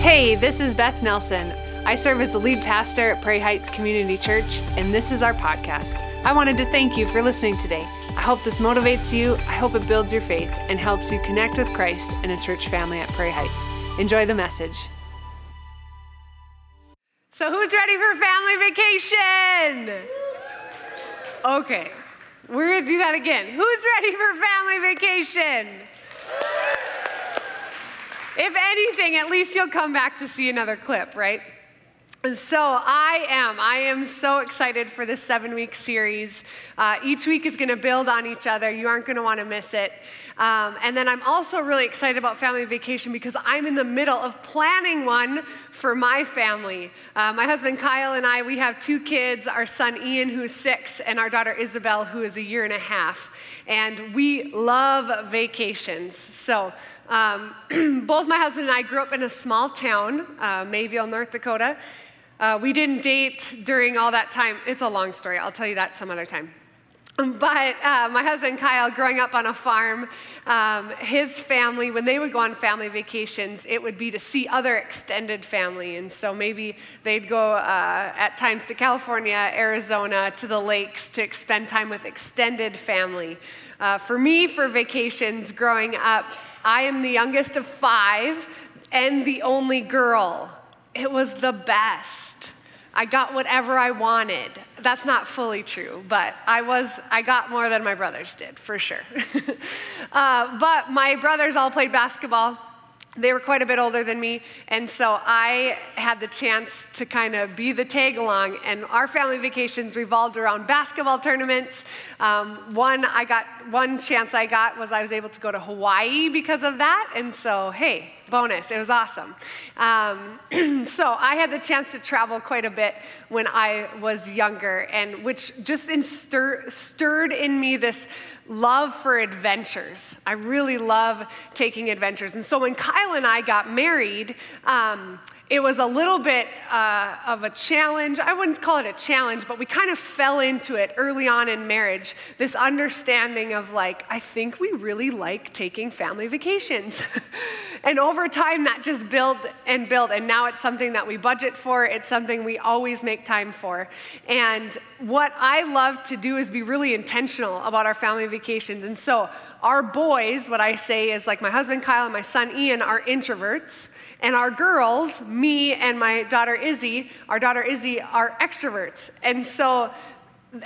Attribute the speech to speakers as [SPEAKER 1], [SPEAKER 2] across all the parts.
[SPEAKER 1] Hey, this is Beth Nelson. I serve as the lead pastor at Prairie Heights Community Church, and this is our podcast. I wanted to thank you for listening today. I hope this motivates you, I hope it builds your faith, and helps you connect with Christ and a church family at Prairie Heights. Enjoy the message. So, who's ready for family vacation? Okay, we're gonna do that again. Who's ready for family vacation? If anything, at least you'll come back to see another clip, right? And so I am. I am so excited for this seven week series. Uh, each week is going to build on each other. You aren't going to want to miss it. Um, and then I'm also really excited about family vacation because I'm in the middle of planning one for my family. Uh, my husband Kyle and I, we have two kids our son Ian, who is six, and our daughter Isabel, who is a year and a half. And we love vacations. So um, both my husband and I grew up in a small town, uh, Mayville, North Dakota. Uh, we didn't date during all that time. It's a long story. I'll tell you that some other time. But uh, my husband Kyle, growing up on a farm, um, his family, when they would go on family vacations, it would be to see other extended family. And so maybe they'd go uh, at times to California, Arizona, to the lakes to spend time with extended family. Uh, for me, for vacations growing up, I am the youngest of five and the only girl. It was the best. I got whatever I wanted. That's not fully true, but I was I got more than my brothers did for sure. uh, but my brothers all played basketball. They were quite a bit older than me, and so I had the chance to kind of be the tag along. And our family vacations revolved around basketball tournaments. Um, one I got one chance I got was I was able to go to Hawaii because of that, and so hey, bonus. It was awesome. Um, so I had the chance to travel quite a bit when I was younger, and which just instir- stirred in me this love for adventures. I really love taking adventures. And so when Kyle and I got married, um, it was a little bit uh, of a challenge. I wouldn't call it a challenge, but we kind of fell into it early on in marriage this understanding of like, I think we really like taking family vacations. and over time, that just built and built. And now it's something that we budget for, it's something we always make time for. And what I love to do is be really intentional about our family vacations. And so, our boys, what I say is like my husband Kyle and my son Ian, are introverts. And our girls, me and my daughter Izzy, our daughter Izzy, are extroverts. And so,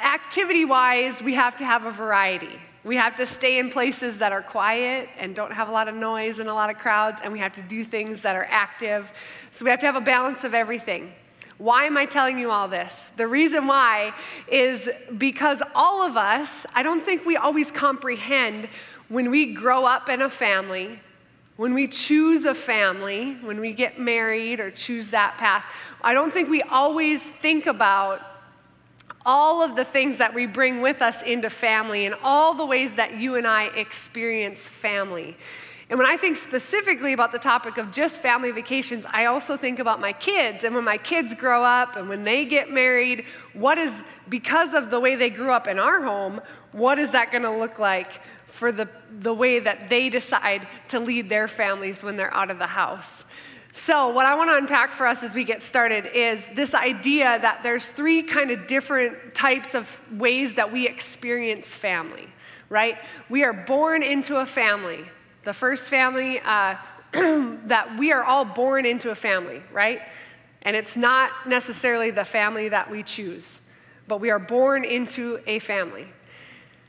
[SPEAKER 1] activity wise, we have to have a variety. We have to stay in places that are quiet and don't have a lot of noise and a lot of crowds, and we have to do things that are active. So, we have to have a balance of everything. Why am I telling you all this? The reason why is because all of us, I don't think we always comprehend when we grow up in a family when we choose a family, when we get married or choose that path, I don't think we always think about all of the things that we bring with us into family and all the ways that you and I experience family. And when I think specifically about the topic of just family vacations, I also think about my kids. And when my kids grow up and when they get married, what is, because of the way they grew up in our home, what is that going to look like for the, the way that they decide to lead their families when they're out of the house. So, what I want to unpack for us as we get started is this idea that there's three kind of different types of ways that we experience family, right? We are born into a family. The first family, uh, that we are all born into a family, right? And it's not necessarily the family that we choose, but we are born into a family.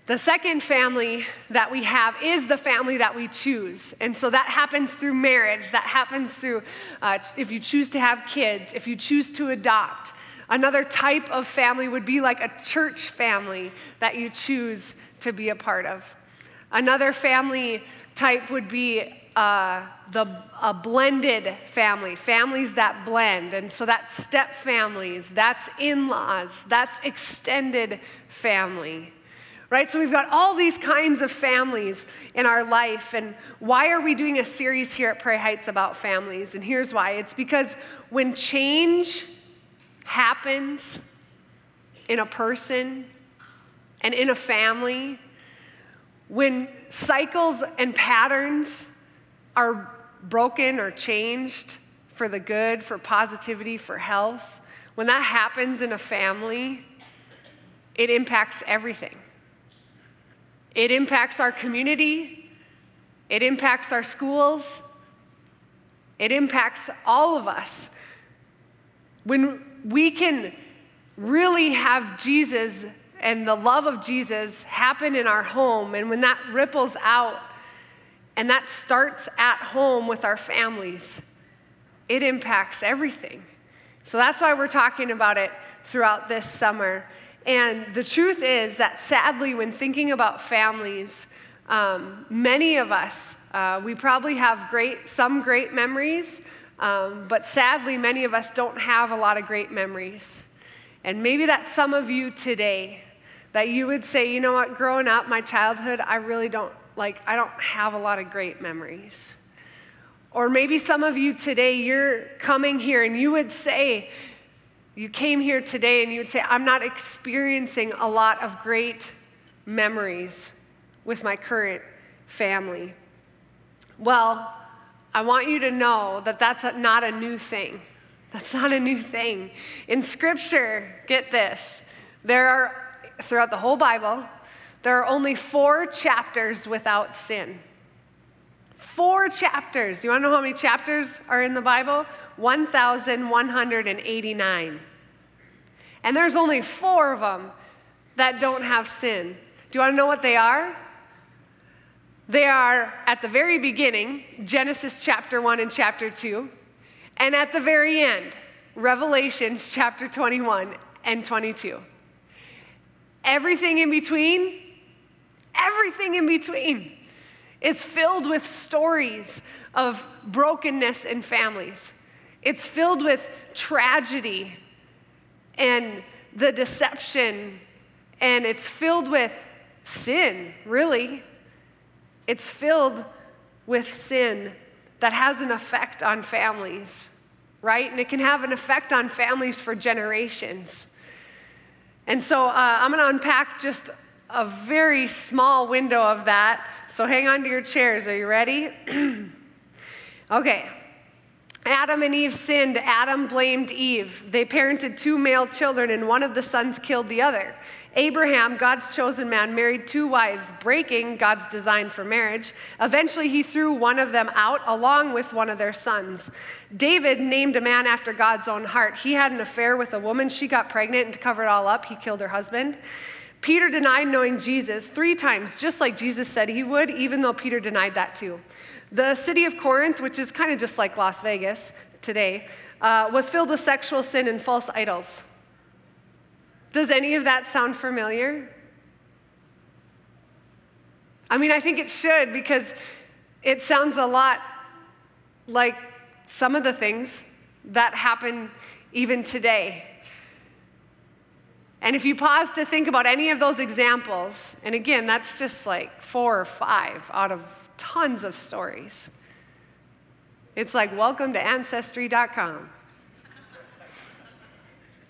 [SPEAKER 1] The second family that we have is the family that we choose. And so that happens through marriage, that happens through uh, if you choose to have kids, if you choose to adopt. Another type of family would be like a church family that you choose to be a part of. Another family type would be uh, the, a blended family, families that blend. And so that's step families, that's in laws, that's extended family right? So we've got all these kinds of families in our life. And why are we doing a series here at Prairie Heights about families? And here's why it's because when change happens in a person and in a family, when cycles and patterns are broken or changed for the good, for positivity, for health, when that happens in a family, it impacts everything. It impacts our community, it impacts our schools, it impacts all of us. When we can really have Jesus and the love of Jesus happen in our home, and when that ripples out, and that starts at home with our families, it impacts everything. So that's why we're talking about it throughout this summer. And the truth is that sadly, when thinking about families, um, many of us, uh, we probably have great, some great memories, um, but sadly, many of us don't have a lot of great memories. And maybe that's some of you today that you would say, you know what, growing up, my childhood, I really don't, like, I don't have a lot of great memories. Or maybe some of you today, you're coming here and you would say, you came here today and you would say, I'm not experiencing a lot of great memories with my current family. Well, I want you to know that that's not a new thing. That's not a new thing. In Scripture, get this, there are, throughout the whole Bible, there are only four chapters without sin. Four chapters. You want to know how many chapters are in the Bible? 1,189. And there's only four of them that don't have sin. Do you want to know what they are? They are at the very beginning, Genesis chapter 1 and chapter 2, and at the very end, Revelations chapter 21 and 22. Everything in between, everything in between is filled with stories of brokenness in families. It's filled with tragedy and the deception, and it's filled with sin, really. It's filled with sin that has an effect on families, right? And it can have an effect on families for generations. And so uh, I'm going to unpack just a very small window of that. So hang on to your chairs. Are you ready? okay. Adam and Eve sinned. Adam blamed Eve. They parented two male children, and one of the sons killed the other. Abraham, God's chosen man, married two wives, breaking God's design for marriage. Eventually, he threw one of them out along with one of their sons. David named a man after God's own heart. He had an affair with a woman. She got pregnant, and to cover it all up, he killed her husband. Peter denied knowing Jesus three times, just like Jesus said he would, even though Peter denied that too. The city of Corinth, which is kind of just like Las Vegas today, uh, was filled with sexual sin and false idols. Does any of that sound familiar? I mean, I think it should because it sounds a lot like some of the things that happen even today. And if you pause to think about any of those examples, and again, that's just like four or five out of tons of stories. It's like, welcome to Ancestry.com.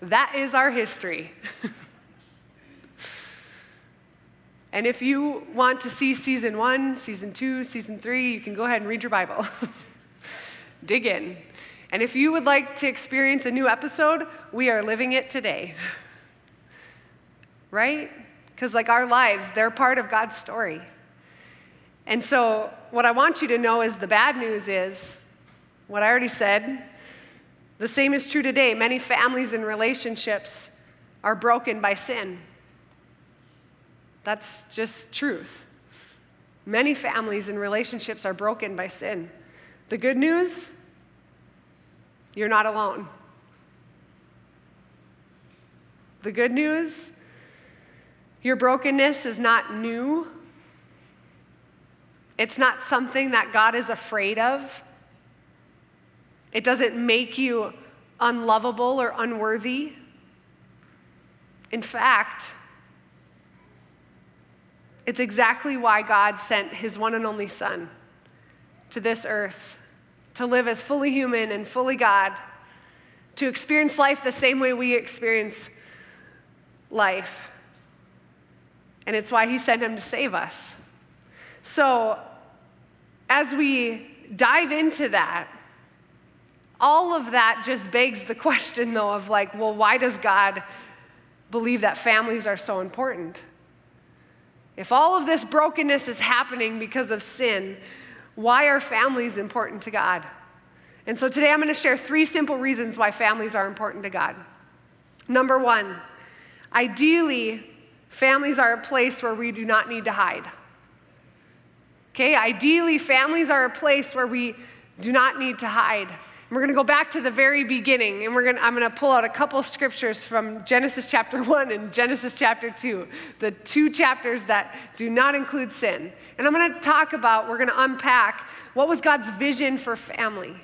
[SPEAKER 1] That is our history. and if you want to see season one, season two, season three, you can go ahead and read your Bible. Dig in. And if you would like to experience a new episode, we are living it today. right? Because, like our lives, they're part of God's story. And so, what I want you to know is the bad news is what I already said the same is true today. Many families and relationships are broken by sin. That's just truth. Many families and relationships are broken by sin. The good news you're not alone. The good news your brokenness is not new. It's not something that God is afraid of. It doesn't make you unlovable or unworthy. In fact, it's exactly why God sent his one and only Son to this earth to live as fully human and fully God, to experience life the same way we experience life. And it's why he sent him to save us. So, as we dive into that, All of that just begs the question, though, of like, well, why does God believe that families are so important? If all of this brokenness is happening because of sin, why are families important to God? And so today I'm going to share three simple reasons why families are important to God. Number one, ideally, families are a place where we do not need to hide. Okay, ideally, families are a place where we do not need to hide. we're going to go back to the very beginning, and we're going to, I'm going to pull out a couple scriptures from Genesis chapter 1 and Genesis chapter 2, the two chapters that do not include sin. And I'm going to talk about, we're going to unpack what was God's vision for family.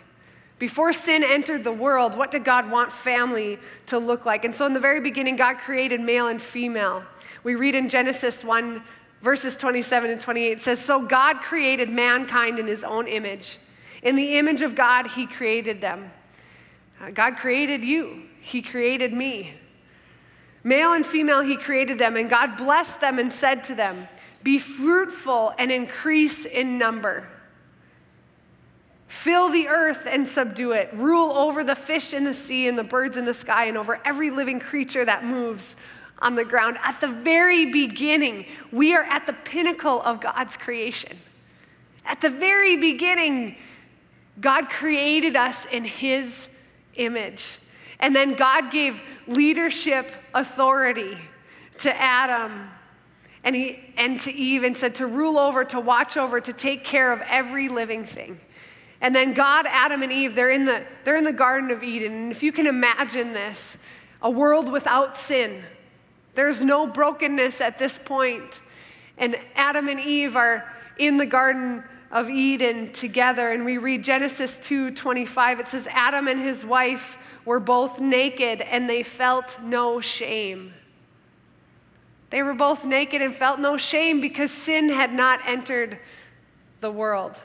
[SPEAKER 1] Before sin entered the world, what did God want family to look like? And so, in the very beginning, God created male and female. We read in Genesis 1 verses 27 and 28 it says, So God created mankind in his own image. In the image of God, he created them. Uh, God created you, he created me. Male and female, he created them, and God blessed them and said to them, Be fruitful and increase in number. Fill the earth and subdue it. Rule over the fish in the sea and the birds in the sky and over every living creature that moves on the ground. At the very beginning, we are at the pinnacle of God's creation. At the very beginning, God created us in His image. And then God gave leadership authority to Adam and, he, and to Eve and said to rule over, to watch over, to take care of every living thing. And then God, Adam, and Eve, they're in the, they're in the Garden of Eden. And if you can imagine this, a world without sin, there's no brokenness at this point. And Adam and Eve are in the Garden of Eden together. And we read Genesis 2 25. It says, Adam and his wife were both naked and they felt no shame. They were both naked and felt no shame because sin had not entered the world.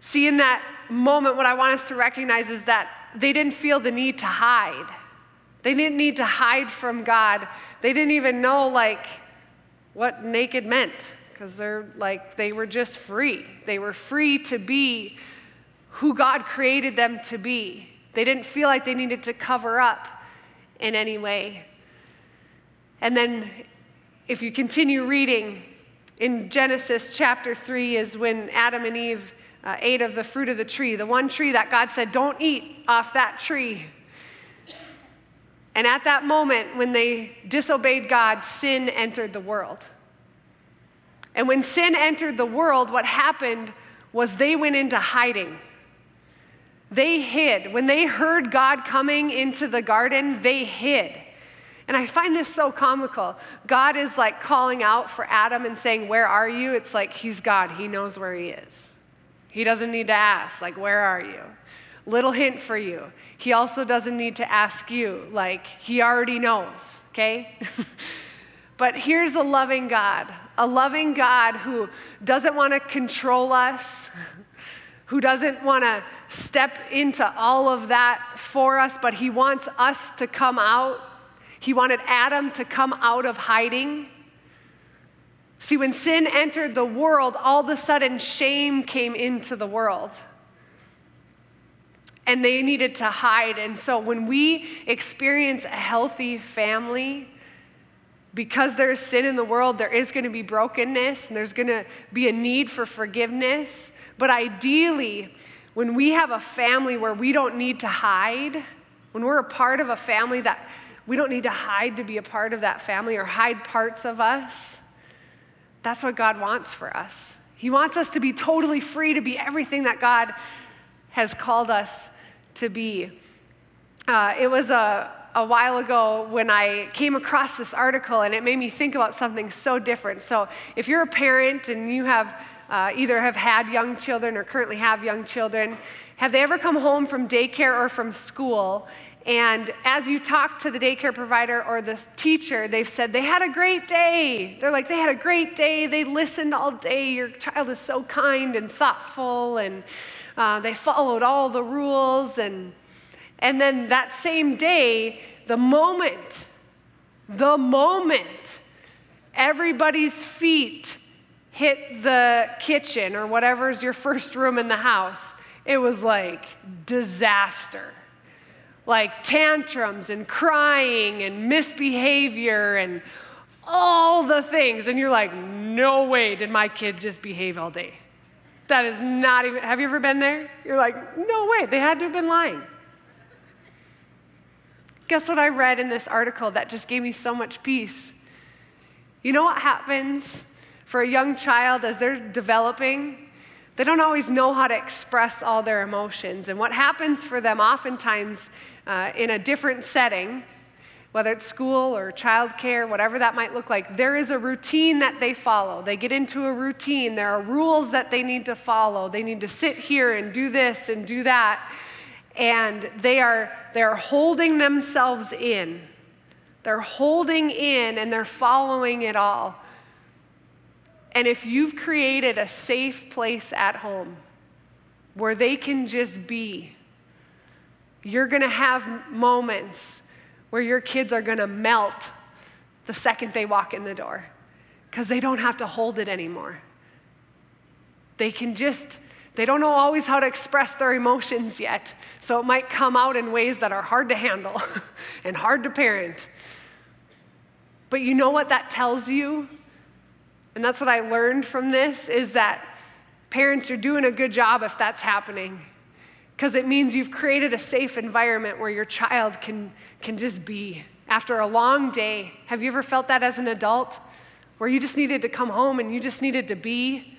[SPEAKER 1] See, in that moment, what I want us to recognize is that they didn't feel the need to hide. They didn't need to hide from God. They didn't even know like what naked meant because they're like they were just free. They were free to be who God created them to be. They didn't feel like they needed to cover up in any way. And then if you continue reading in Genesis chapter 3 is when Adam and Eve uh, ate of the fruit of the tree, the one tree that God said, Don't eat off that tree. And at that moment, when they disobeyed God, sin entered the world. And when sin entered the world, what happened was they went into hiding. They hid. When they heard God coming into the garden, they hid. And I find this so comical. God is like calling out for Adam and saying, Where are you? It's like he's God. He knows where he is. He doesn't need to ask, like, Where are you? Little hint for you. He also doesn't need to ask you, like, he already knows, okay? but here's a loving God, a loving God who doesn't want to control us, who doesn't want to step into all of that for us, but he wants us to come out. He wanted Adam to come out of hiding. See, when sin entered the world, all of a sudden shame came into the world and they needed to hide. And so when we experience a healthy family, because there's sin in the world, there is going to be brokenness and there's going to be a need for forgiveness. But ideally, when we have a family where we don't need to hide, when we're a part of a family that we don't need to hide to be a part of that family or hide parts of us, that's what God wants for us. He wants us to be totally free to be everything that God has called us to be. Uh, it was a, a while ago when I came across this article and it made me think about something so different. So, if you're a parent and you have uh, either have had young children or currently have young children, have they ever come home from daycare or from school? And as you talk to the daycare provider or the teacher, they've said they had a great day. They're like, they had a great day. They listened all day. Your child is so kind and thoughtful and uh, they followed all the rules. And, and then that same day, the moment, the moment everybody's feet hit the kitchen or whatever's your first room in the house, it was like disaster. Like tantrums and crying and misbehavior and all the things. And you're like, no way did my kid just behave all day. That is not even, have you ever been there? You're like, no way, they had to have been lying. Guess what I read in this article that just gave me so much peace? You know what happens for a young child as they're developing? They don't always know how to express all their emotions. And what happens for them oftentimes uh, in a different setting, whether it's school or childcare, whatever that might look like, there is a routine that they follow. They get into a routine. There are rules that they need to follow. They need to sit here and do this and do that and they are they're holding themselves in. They're holding in and they're following it all. And if you've created a safe place at home where they can just be, you're going to have moments where your kids are going to melt the second they walk in the door because they don't have to hold it anymore. They can just they don't know always how to express their emotions yet, so it might come out in ways that are hard to handle and hard to parent. But you know what that tells you? And that's what I learned from this is that parents, you're doing a good job if that's happening. Because it means you've created a safe environment where your child can, can just be. After a long day, have you ever felt that as an adult? Where you just needed to come home and you just needed to be?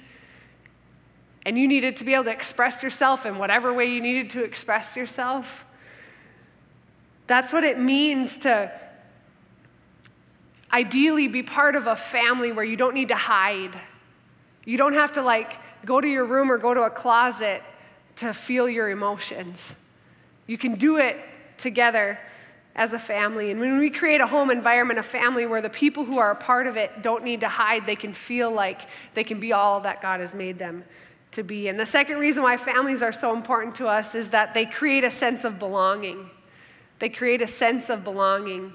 [SPEAKER 1] and you needed to be able to express yourself in whatever way you needed to express yourself. That's what it means to ideally be part of a family where you don't need to hide. You don't have to like go to your room or go to a closet to feel your emotions. You can do it together as a family. And when we create a home environment, a family where the people who are a part of it don't need to hide, they can feel like they can be all that God has made them to be. And the second reason why families are so important to us is that they create a sense of belonging. They create a sense of belonging.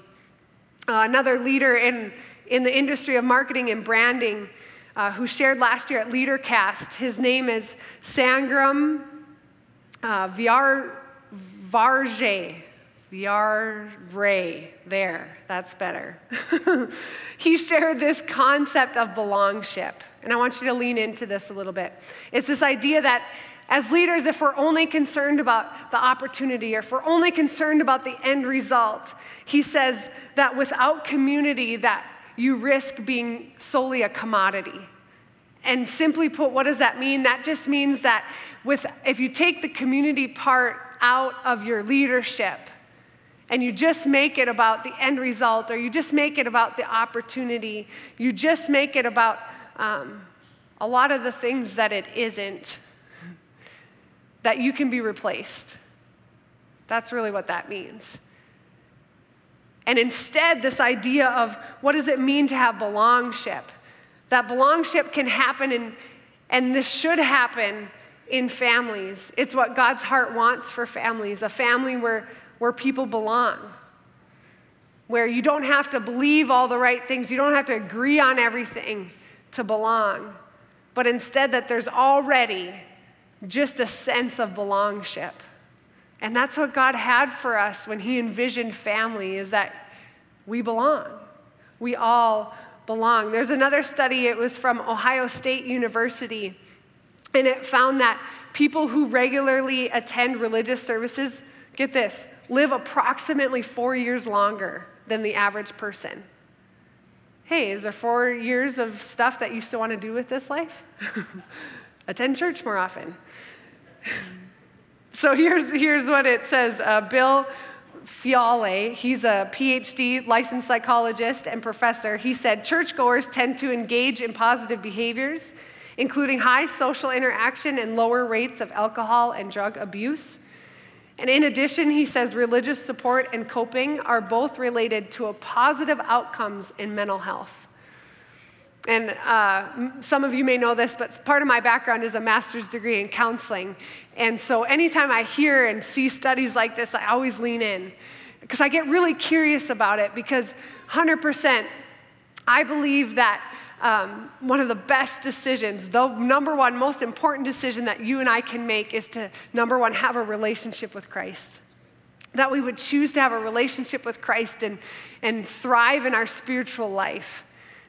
[SPEAKER 1] Uh, another leader in, in the industry of marketing and branding uh, who shared last year at LeaderCast, his name is Sangram uh, Viar, Varje. Viare, there, that's better. he shared this concept of belongship. And I want you to lean into this a little bit. It's this idea that as leaders, if we're only concerned about the opportunity or if we're only concerned about the end result, he says that without community, that you risk being solely a commodity. And simply put, what does that mean? That just means that with, if you take the community part out of your leadership and you just make it about the end result or you just make it about the opportunity, you just make it about um, a lot of the things that it isn't, that you can be replaced. That's really what that means. And instead, this idea of what does it mean to have belongship? That belongship can happen in, and this should happen in families. It's what God's heart wants for families a family where, where people belong, where you don't have to believe all the right things, you don't have to agree on everything to belong, but instead that there's already just a sense of belongship. And that's what God had for us when He envisioned family, is that we belong. We all belong. There's another study, it was from Ohio State University, and it found that people who regularly attend religious services, get this, live approximately four years longer than the average person hey, is there four years of stuff that you still want to do with this life? Attend church more often. so here's, here's what it says uh, Bill Fiale, he's a PhD licensed psychologist and professor. He said churchgoers tend to engage in positive behaviors, including high social interaction and lower rates of alcohol and drug abuse. And in addition, he says religious support and coping are both related to a positive outcomes in mental health. And uh, some of you may know this, but part of my background is a master's degree in counseling. And so anytime I hear and see studies like this, I always lean in because I get really curious about it because 100% I believe that um, one of the best decisions, the number one most important decision that you and I can make is to, number one, have a relationship with Christ. That we would choose to have a relationship with Christ and, and thrive in our spiritual life.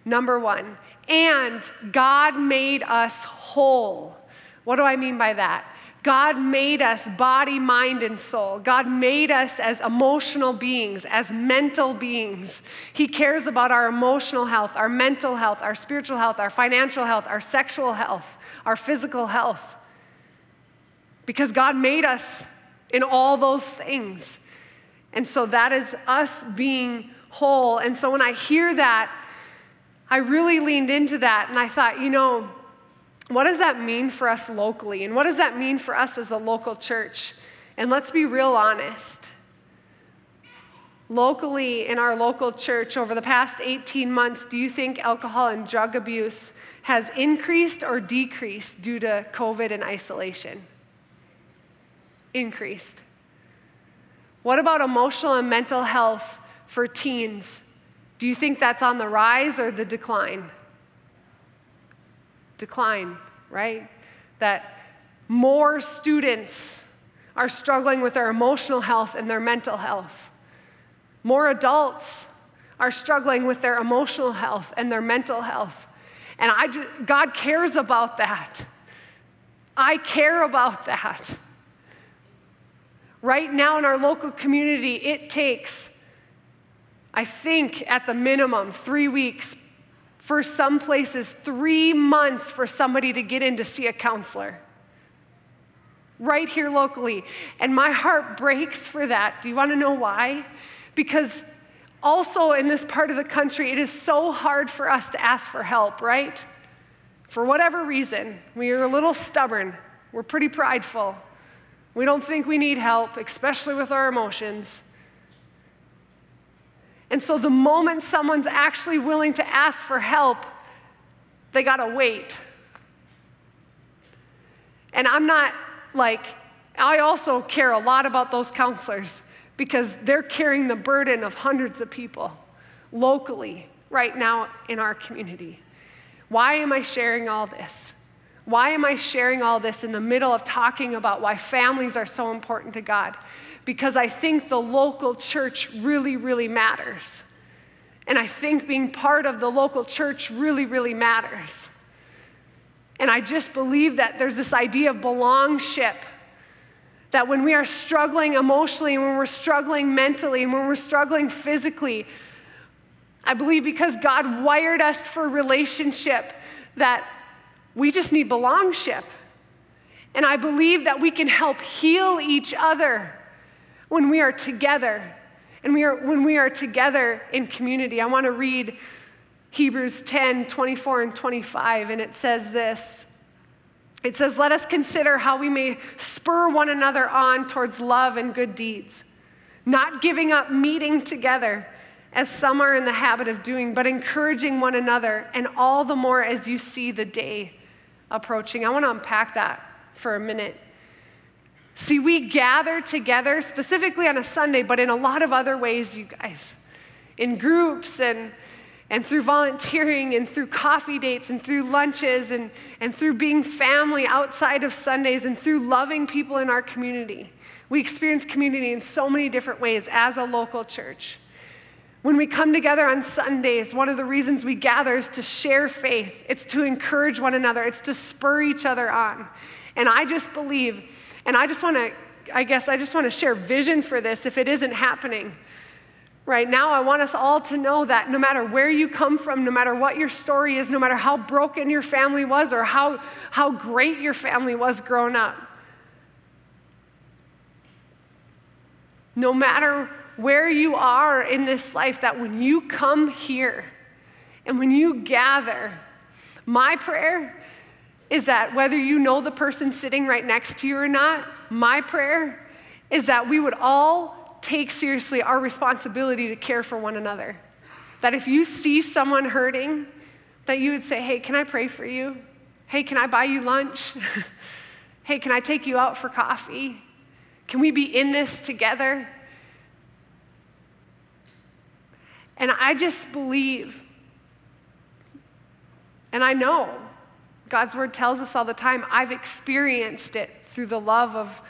[SPEAKER 1] Number one. And God made us whole. What do I mean by that? God made us body, mind, and soul. God made us as emotional beings, as mental beings. He cares about our emotional health, our mental health, our spiritual health, our financial health, our sexual health, our physical health. Because God made us in all those things. And so that is us being whole. And so when I hear that, I really leaned into that and I thought, you know, what does that mean for us locally? And what does that mean for us as a local church? And let's be real honest. Locally, in our local church, over the past 18 months, do you think alcohol and drug abuse has increased or decreased due to COVID and isolation? Increased. What about emotional and mental health for teens? Do you think that's on the rise or the decline? decline, right? That more students are struggling with their emotional health and their mental health. More adults are struggling with their emotional health and their mental health. And I, God cares about that. I care about that. Right now in our local community, it takes, I think, at the minimum, three weeks for some places, three months for somebody to get in to see a counselor. Right here locally. And my heart breaks for that. Do you want to know why? Because also in this part of the country, it is so hard for us to ask for help, right? For whatever reason, we are a little stubborn. We're pretty prideful. We don't think we need help, especially with our emotions. And so the moment someone's actually willing to ask for help, they gotta wait. And I'm not like, I also care a lot about those counselors because they're carrying the burden of hundreds of people locally right now in our community. Why am I sharing all this? Why am I sharing all this in the middle of talking about why families are so important to God? Because I think the local church really, really matters. And I think being part of the local church really, really matters. And I just believe that there's this idea of belongship. That when we are struggling emotionally, when we're struggling mentally, and when we're struggling physically, I believe because God wired us for relationship, that we just need belongship. And I believe that we can help heal each other when we are together and we are, when we are together in community. I want to read Hebrews 10 24 and 25, and it says this. It says, Let us consider how we may spur one another on towards love and good deeds, not giving up meeting together as some are in the habit of doing, but encouraging one another, and all the more as you see the day approaching. I want to unpack that for a minute. See, we gather together specifically on a Sunday, but in a lot of other ways, you guys, in groups and, and through volunteering and through coffee dates and through lunches and, and through being family outside of Sundays and through loving people in our community. We experience community in so many different ways as a local church. When we come together on Sundays, one of the reasons we gather is to share faith. It's to encourage one another, it's to spur each other on. And I just believe and I just want to, I guess, I just want to share vision for this if it isn't happening. Right now, I want us all to know that no matter where you come from, no matter what your story is, no matter how broken your family was or how, how great your family was growing up, no matter where you are in this life, that when you come here and when you gather, my prayer is that whether you know the person sitting right next to you or not, my prayer is that we would all take seriously our responsibility to care for one another. That if you see someone hurting, that you would say, Hey, can I pray for you? Hey, can I buy you lunch? hey, can I take you out for coffee? Can we be in this together? And I just believe And I know God's word tells us all the time, I've experienced it through the love of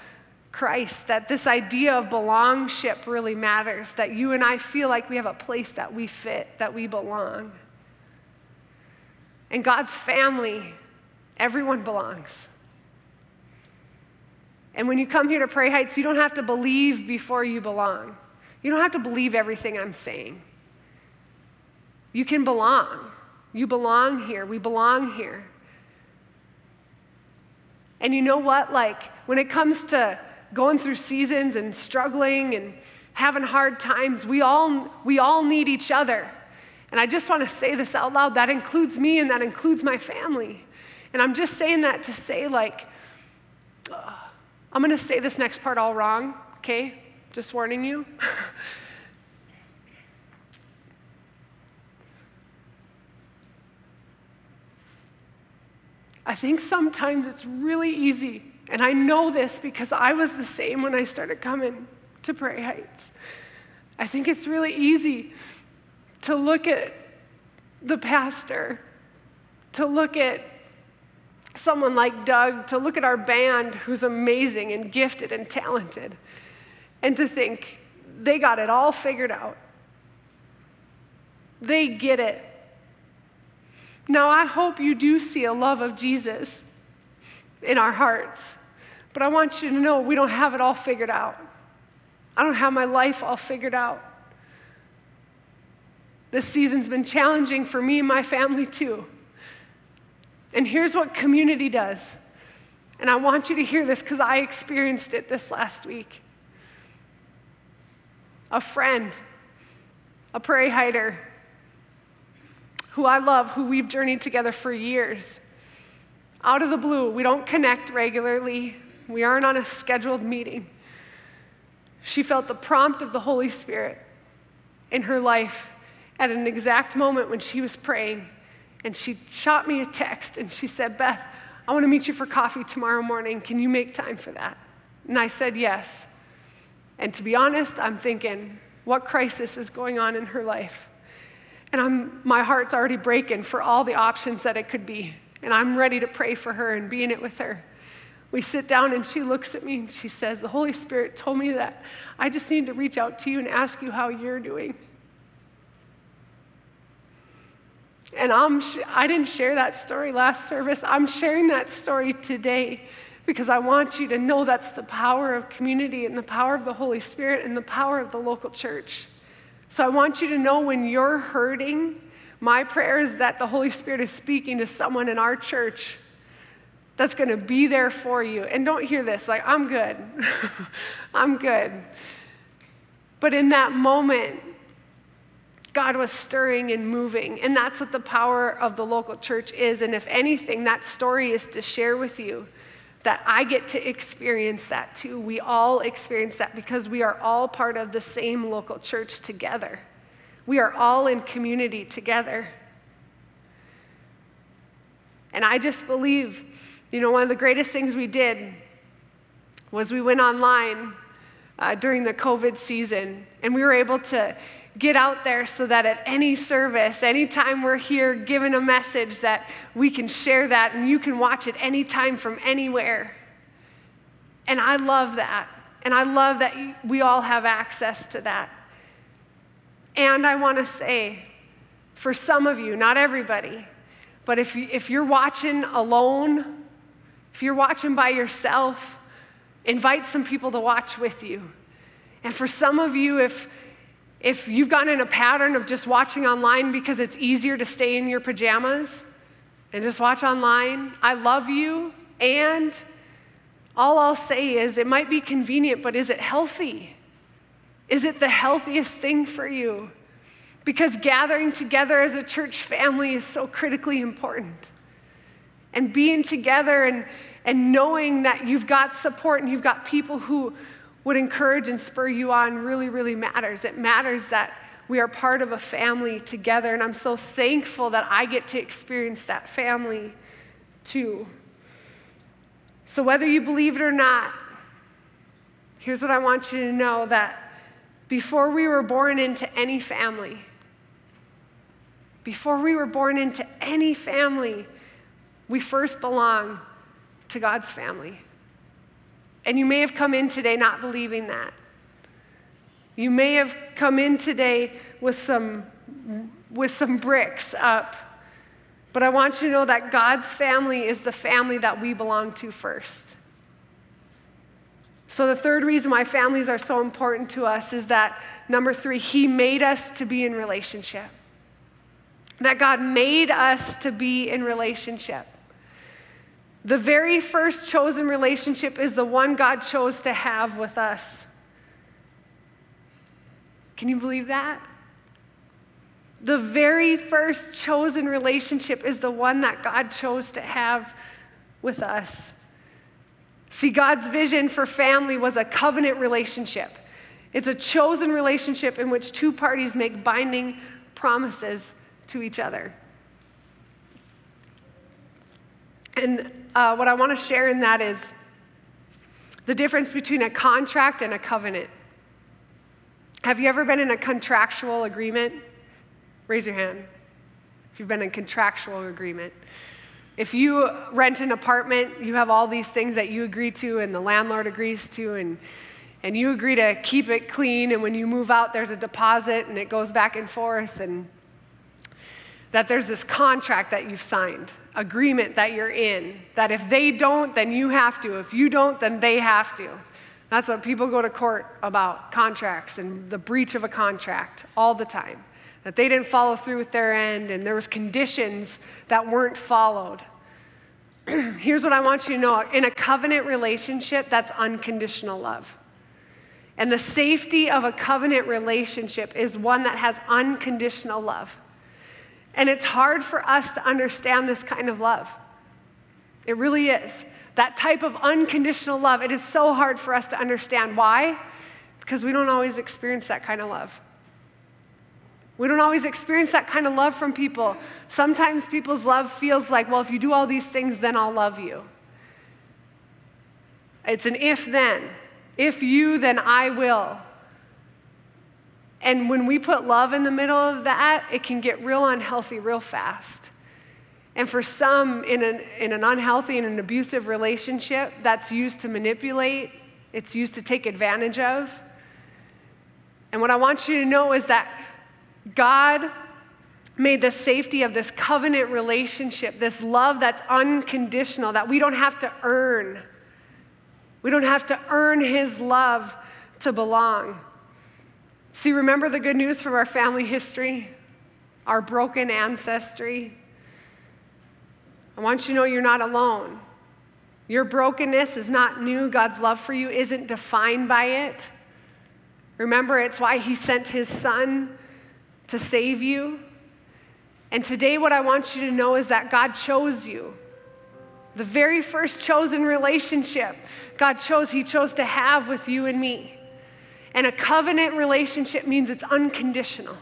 [SPEAKER 1] Christ, that this idea of belongship really matters, that you and I feel like we have a place that we fit, that we belong. In God's family, everyone belongs. And when you come here to Prairie Heights, you don't have to believe before you belong. You don't have to believe everything I'm saying. You can belong. You belong here. We belong here. And you know what? Like, when it comes to going through seasons and struggling and having hard times, we all, we all need each other. And I just want to say this out loud. That includes me and that includes my family. And I'm just saying that to say, like, I'm going to say this next part all wrong, okay? Just warning you. I think sometimes it's really easy, and I know this because I was the same when I started coming to Prairie Heights. I think it's really easy to look at the pastor, to look at someone like Doug, to look at our band who's amazing and gifted and talented, and to think they got it all figured out. They get it. Now, I hope you do see a love of Jesus in our hearts, but I want you to know we don't have it all figured out. I don't have my life all figured out. This season's been challenging for me and my family too. And here's what community does. And I want you to hear this because I experienced it this last week. A friend, a prairie hider, who I love, who we've journeyed together for years. Out of the blue, we don't connect regularly, we aren't on a scheduled meeting. She felt the prompt of the Holy Spirit in her life at an exact moment when she was praying. And she shot me a text and she said, Beth, I want to meet you for coffee tomorrow morning. Can you make time for that? And I said, yes. And to be honest, I'm thinking, what crisis is going on in her life? And I'm, my heart's already breaking for all the options that it could be. And I'm ready to pray for her and be in it with her. We sit down and she looks at me and she says, The Holy Spirit told me that I just need to reach out to you and ask you how you're doing. And I'm I didn't share that story last service. I'm sharing that story today because I want you to know that's the power of community and the power of the Holy Spirit and the power of the local church. So I want you to know when you're hurting, my prayer is that the Holy Spirit is speaking to someone in our church that's going to be there for you. And don't hear this like, I'm good. I'm good. But in that moment, God was stirring and moving. And that's what the power of the local church is. And if anything, that story is to share with you that I get to experience that too. We all experience that because we are all part of the same local church together. We are all in community together. And I just believe, you know, one of the greatest things we did was we went online uh, during the COVID season and we were able to get out there so that at any service, anytime we're here giving a message, that we can share that and you can watch it anytime from anywhere. And I love that. And I love that we all have access to that. And I want to say, for some of you, not everybody, but if, if you're watching alone, if you're watching by yourself, invite some people to watch with you. And for some of you, if if you've gotten in a pattern of just watching online because it's easier to stay in your pajamas and just watch online, I love you. And all I'll say is it might be convenient, but is it healthy? Is it the healthiest thing for you? Because gathering together as a church family is so critically important. And being together and, and knowing that you've got support and you've got people who, would encourage and spur you on really, really matters. It matters that we are part of a family together, and I'm so thankful that I get to experience that family too. So, whether you believe it or not, here's what I want you to know that before we were born into any family, Before we were born into any family, we first belong to God's family. And you may have come in today not believing that. You may have come in today with some, with some bricks up. But I want you to know that God's family is the family that we belong to first. So, the third reason why families are so important to us is that number three, He made us to be in relationship. That God made us to be in relationship. The very first chosen relationship is the one God chose to have with us. Can you believe that? The very first chosen relationship is the one that God chose to have with us. See, God's vision for family was a covenant relationship. It's a chosen relationship in which two parties make binding promises to each other. And uh, what I want to share in that is the difference between a contract and a covenant. Have you ever been in a contractual agreement? Raise your hand if you've been in contractual agreement. If you rent an apartment, you have all these things that you agree to and the landlord agrees to, and, and you agree to keep it clean. And when you move out, there's a deposit and it goes back and forth. And that there's this contract that you've signed, agreement that you're in, that if they don't, then you have to. If you don't, then they have to. That's what people go to court about contracts and the breach of a contract all the time. That they didn't follow through with their end and there was conditions that weren't followed. Here's what I want you to know. In a covenant relationship, that's unconditional love. And the safety of a covenant relationship is one that has unconditional love. And it's hard for us to understand this kind of love. It really is. That type of unconditional love, it is so hard for us to understand. Why? Because we don't always experience that kind of love. We don't always experience that kind of love from people. Sometimes people's love feels like, well, if you do all these things, then I'll love you. It's an if then. If you, then I will. And when we put love in the middle of that, it can get real unhealthy real fast. And for some, in an, in an unhealthy and an abusive relationship, that's used to manipulate, it's used to take advantage of. And what I want you to know is that God made the safety of this covenant relationship, this love that's unconditional, that we don't have to earn. We don't have to earn His love to belong. See, remember the good news from our family history, our broken ancestry? I want you to know you're not alone. Your brokenness is not new. God's love for you isn't defined by it. Remember, it's why He sent His Son to save you. And today, what I want you to know is that God chose you. The very first chosen relationship God chose, He chose to have with you and me. And a covenant relationship means it's unconditional.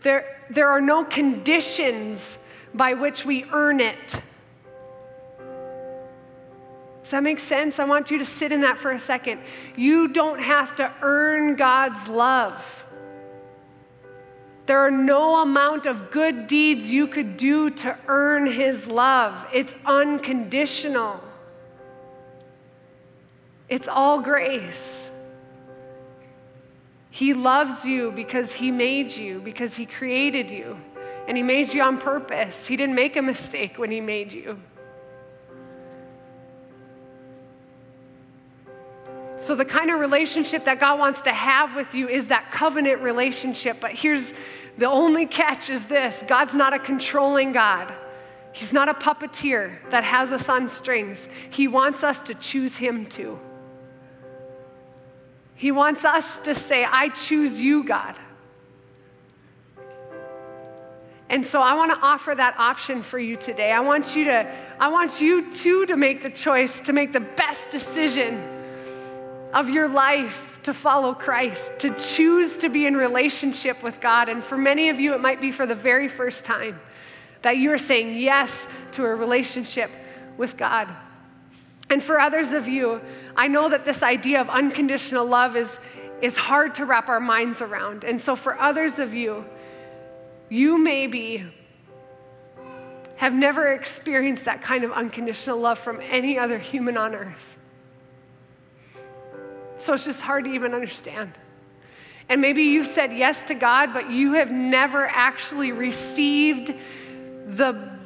[SPEAKER 1] There, there are no conditions by which we earn it. Does that make sense? I want you to sit in that for a second. You don't have to earn God's love. There are no amount of good deeds you could do to earn His love. It's unconditional, it's all grace. He loves you because He made you, because He created you. And He made you on purpose. He didn't make a mistake when He made you. So, the kind of relationship that God wants to have with you is that covenant relationship. But here's the only catch is this God's not a controlling God. He's not a puppeteer that has us on strings. He wants us to choose Him too. He wants us to say, I choose you, God. And so I want to offer that option for you today. I want you to I want you too to make the choice to make the best decision of your life to follow Christ, to choose to be in relationship with God. And for many of you it might be for the very first time that you are saying yes to a relationship with God. And for others of you, I know that this idea of unconditional love is, is hard to wrap our minds around. And so for others of you, you maybe have never experienced that kind of unconditional love from any other human on earth. So it's just hard to even understand. And maybe you've said yes to God, but you have never actually received the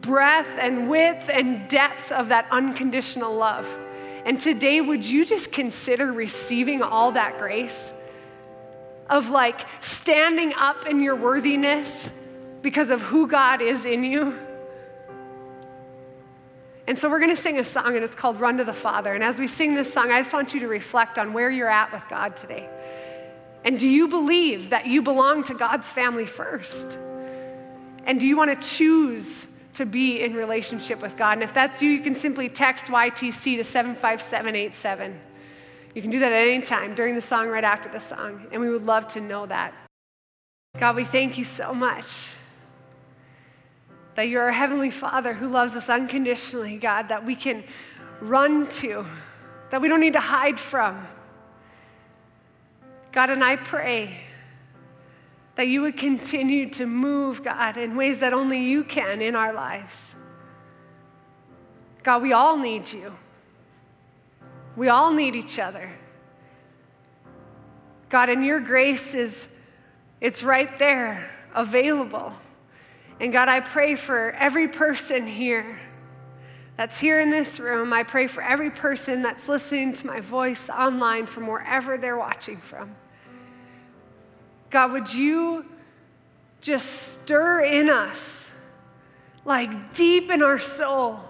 [SPEAKER 1] breadth and width and depth of that unconditional love. And today, would you just consider receiving all that grace? Of like standing up in your worthiness because of who God is in you and so we're going to sing a song, and it's called Run to the Father. And as we sing this song, I just want you to reflect on where you're at with God today. And do you believe that you belong to God's family first? And do you want to choose to be in relationship with God? And if that's you, you can simply text YTC to 75787. You can do that at any time during the song, right after the song. And we would love to know that. God, we thank you so much that you're our Heavenly Father who loves us unconditionally, God, that we can run to, that we don't need to hide from. God, and I pray that you would continue to move, God, in ways that only you can in our lives. God, we all need you. We all need each other. God, and your grace is it's right there, available. And God, I pray for every person here that's here in this room. I pray for every person that's listening to my voice online from wherever they're watching from. God, would you just stir in us, like deep in our soul?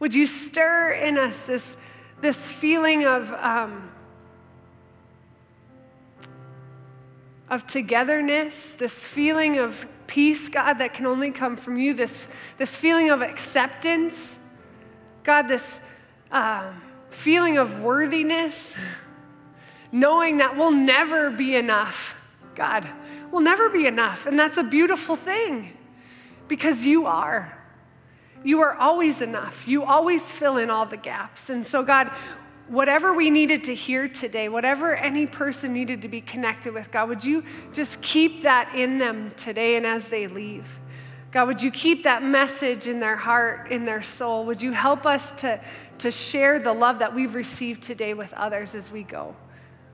[SPEAKER 1] Would you stir in us this, this feeling of, um, of togetherness, this feeling of peace, God, that can only come from you, this, this feeling of acceptance, God, this uh, feeling of worthiness, knowing that we'll never be enough, God. We'll never be enough. And that's a beautiful thing because you are. You are always enough. You always fill in all the gaps. And so, God, whatever we needed to hear today, whatever any person needed to be connected with, God, would you just keep that in them today and as they leave? God, would you keep that message in their heart, in their soul? Would you help us to, to share the love that we've received today with others as we go?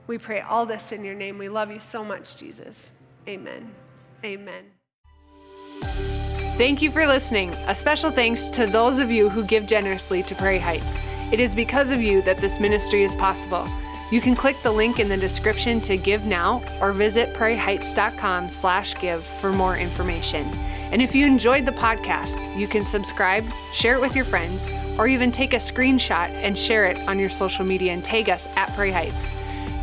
[SPEAKER 1] We pray all this in your name. We love you so much, Jesus. Amen. Amen.
[SPEAKER 2] Thank you for listening. A special thanks to those of you who give generously to Prairie Heights. It is because of you that this ministry is possible. You can click the link in the description to give now or visit prairieheights.com slash give for more information. And if you enjoyed the podcast, you can subscribe, share it with your friends, or even take a screenshot and share it on your social media and tag us at Prairie Heights.